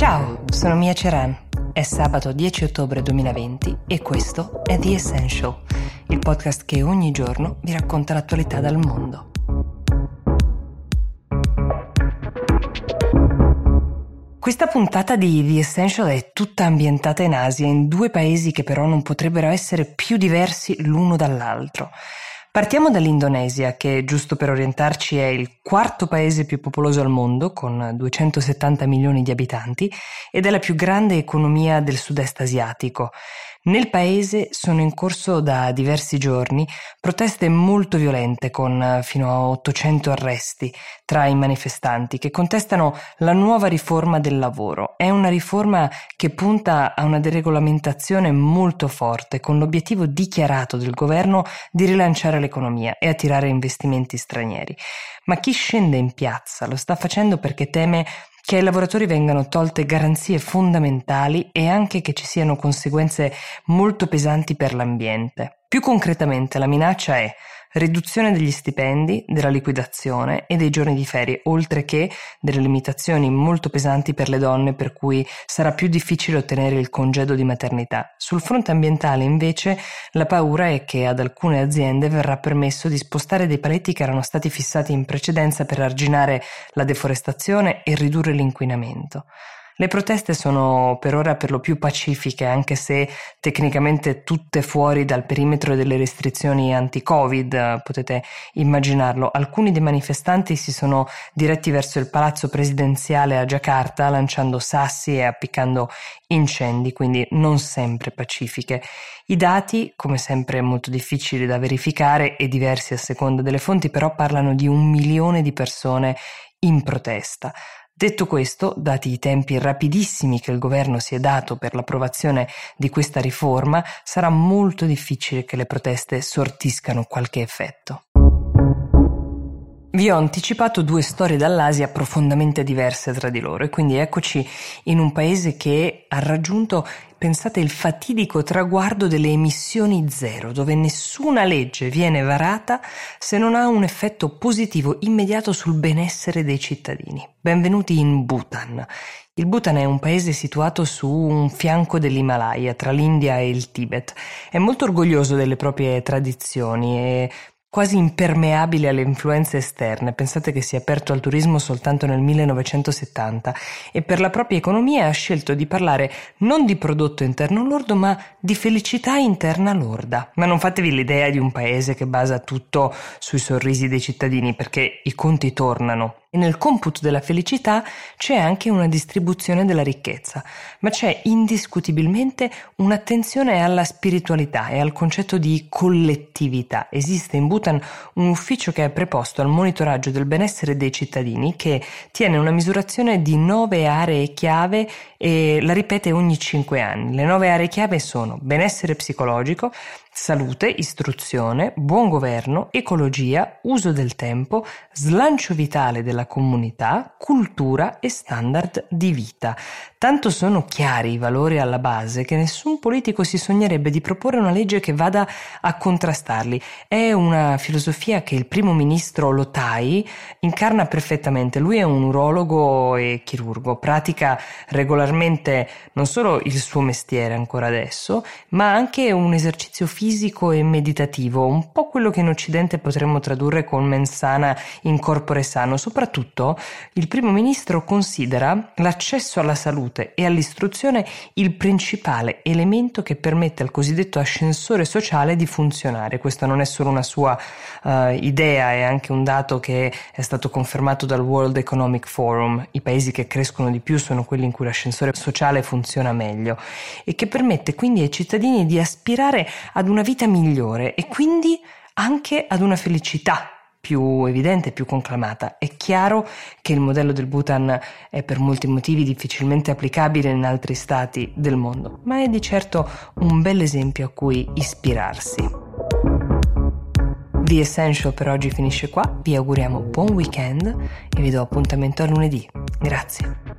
Ciao, sono Mia Ceran. È sabato 10 ottobre 2020 e questo è The Essential, il podcast che ogni giorno vi racconta l'attualità dal mondo. Questa puntata di The Essential è tutta ambientata in Asia, in due paesi che però non potrebbero essere più diversi l'uno dall'altro. Partiamo dall'Indonesia, che giusto per orientarci è il quarto paese più popoloso al mondo, con 270 milioni di abitanti, ed è la più grande economia del sud-est asiatico. Nel paese sono in corso da diversi giorni proteste molto violente con eh, fino a 800 arresti tra i manifestanti che contestano la nuova riforma del lavoro. È una riforma che punta a una deregolamentazione molto forte con l'obiettivo dichiarato del governo di rilanciare l'economia e attirare investimenti stranieri. Ma chi scende in piazza lo sta facendo perché teme che ai lavoratori vengano tolte garanzie fondamentali e anche che ci siano conseguenze molto pesanti per l'ambiente. Più concretamente la minaccia è riduzione degli stipendi, della liquidazione e dei giorni di ferie, oltre che delle limitazioni molto pesanti per le donne per cui sarà più difficile ottenere il congedo di maternità. Sul fronte ambientale invece la paura è che ad alcune aziende verrà permesso di spostare dei paletti che erano stati fissati in precedenza per arginare la deforestazione e ridurre l'inquinamento. Le proteste sono per ora per lo più pacifiche, anche se tecnicamente tutte fuori dal perimetro delle restrizioni anti-Covid, potete immaginarlo. Alcuni dei manifestanti si sono diretti verso il palazzo presidenziale a Giacarta, lanciando sassi e appiccando incendi, quindi non sempre pacifiche. I dati, come sempre molto difficili da verificare e diversi a seconda delle fonti, però parlano di un milione di persone in protesta. Detto questo, dati i tempi rapidissimi che il governo si è dato per l'approvazione di questa riforma, sarà molto difficile che le proteste sortiscano qualche effetto. Vi ho anticipato due storie dall'Asia profondamente diverse tra di loro e quindi eccoci in un paese che ha raggiunto, pensate, il fatidico traguardo delle emissioni zero, dove nessuna legge viene varata se non ha un effetto positivo immediato sul benessere dei cittadini. Benvenuti in Bhutan. Il Bhutan è un paese situato su un fianco dell'Himalaya, tra l'India e il Tibet. È molto orgoglioso delle proprie tradizioni e quasi impermeabile alle influenze esterne. Pensate che si è aperto al turismo soltanto nel 1970 e per la propria economia ha scelto di parlare non di prodotto interno lordo ma di felicità interna lorda. Ma non fatevi l'idea di un paese che basa tutto sui sorrisi dei cittadini perché i conti tornano. E nel computo della felicità c'è anche una distribuzione della ricchezza, ma c'è indiscutibilmente un'attenzione alla spiritualità e al concetto di collettività. Esiste in Bhutan un ufficio che è preposto al monitoraggio del benessere dei cittadini che tiene una misurazione di nove aree chiave e la ripete ogni cinque anni. Le nove aree chiave sono benessere psicologico, salute, istruzione, buon governo, ecologia, uso del tempo, slancio vitale della comunità, cultura e standard di vita. Tanto sono chiari i valori alla base che nessun politico si sognerebbe di proporre una legge che vada a contrastarli. È una filosofia che il primo ministro Lotai incarna perfettamente. Lui è un urologo e chirurgo, pratica regolarmente non solo il suo mestiere ancora adesso, ma anche un esercizio fisico e meditativo, un po' quello che in Occidente potremmo tradurre con mensana in corpore sano. Soprattutto il primo ministro considera l'accesso alla salute e all'istruzione il principale elemento che permette al cosiddetto ascensore sociale di funzionare. Questo non è solo una sua uh, idea, è anche un dato che è stato confermato dal World Economic Forum. I paesi che crescono di più sono quelli in cui l'ascensore sociale funziona meglio e che permette quindi ai cittadini di aspirare ad una vita migliore e quindi anche ad una felicità più evidente, più conclamata. È chiaro che il modello del Bhutan è per molti motivi difficilmente applicabile in altri stati del mondo, ma è di certo un bel esempio a cui ispirarsi. The Essential per oggi finisce qua, vi auguriamo buon weekend e vi do appuntamento a lunedì. Grazie.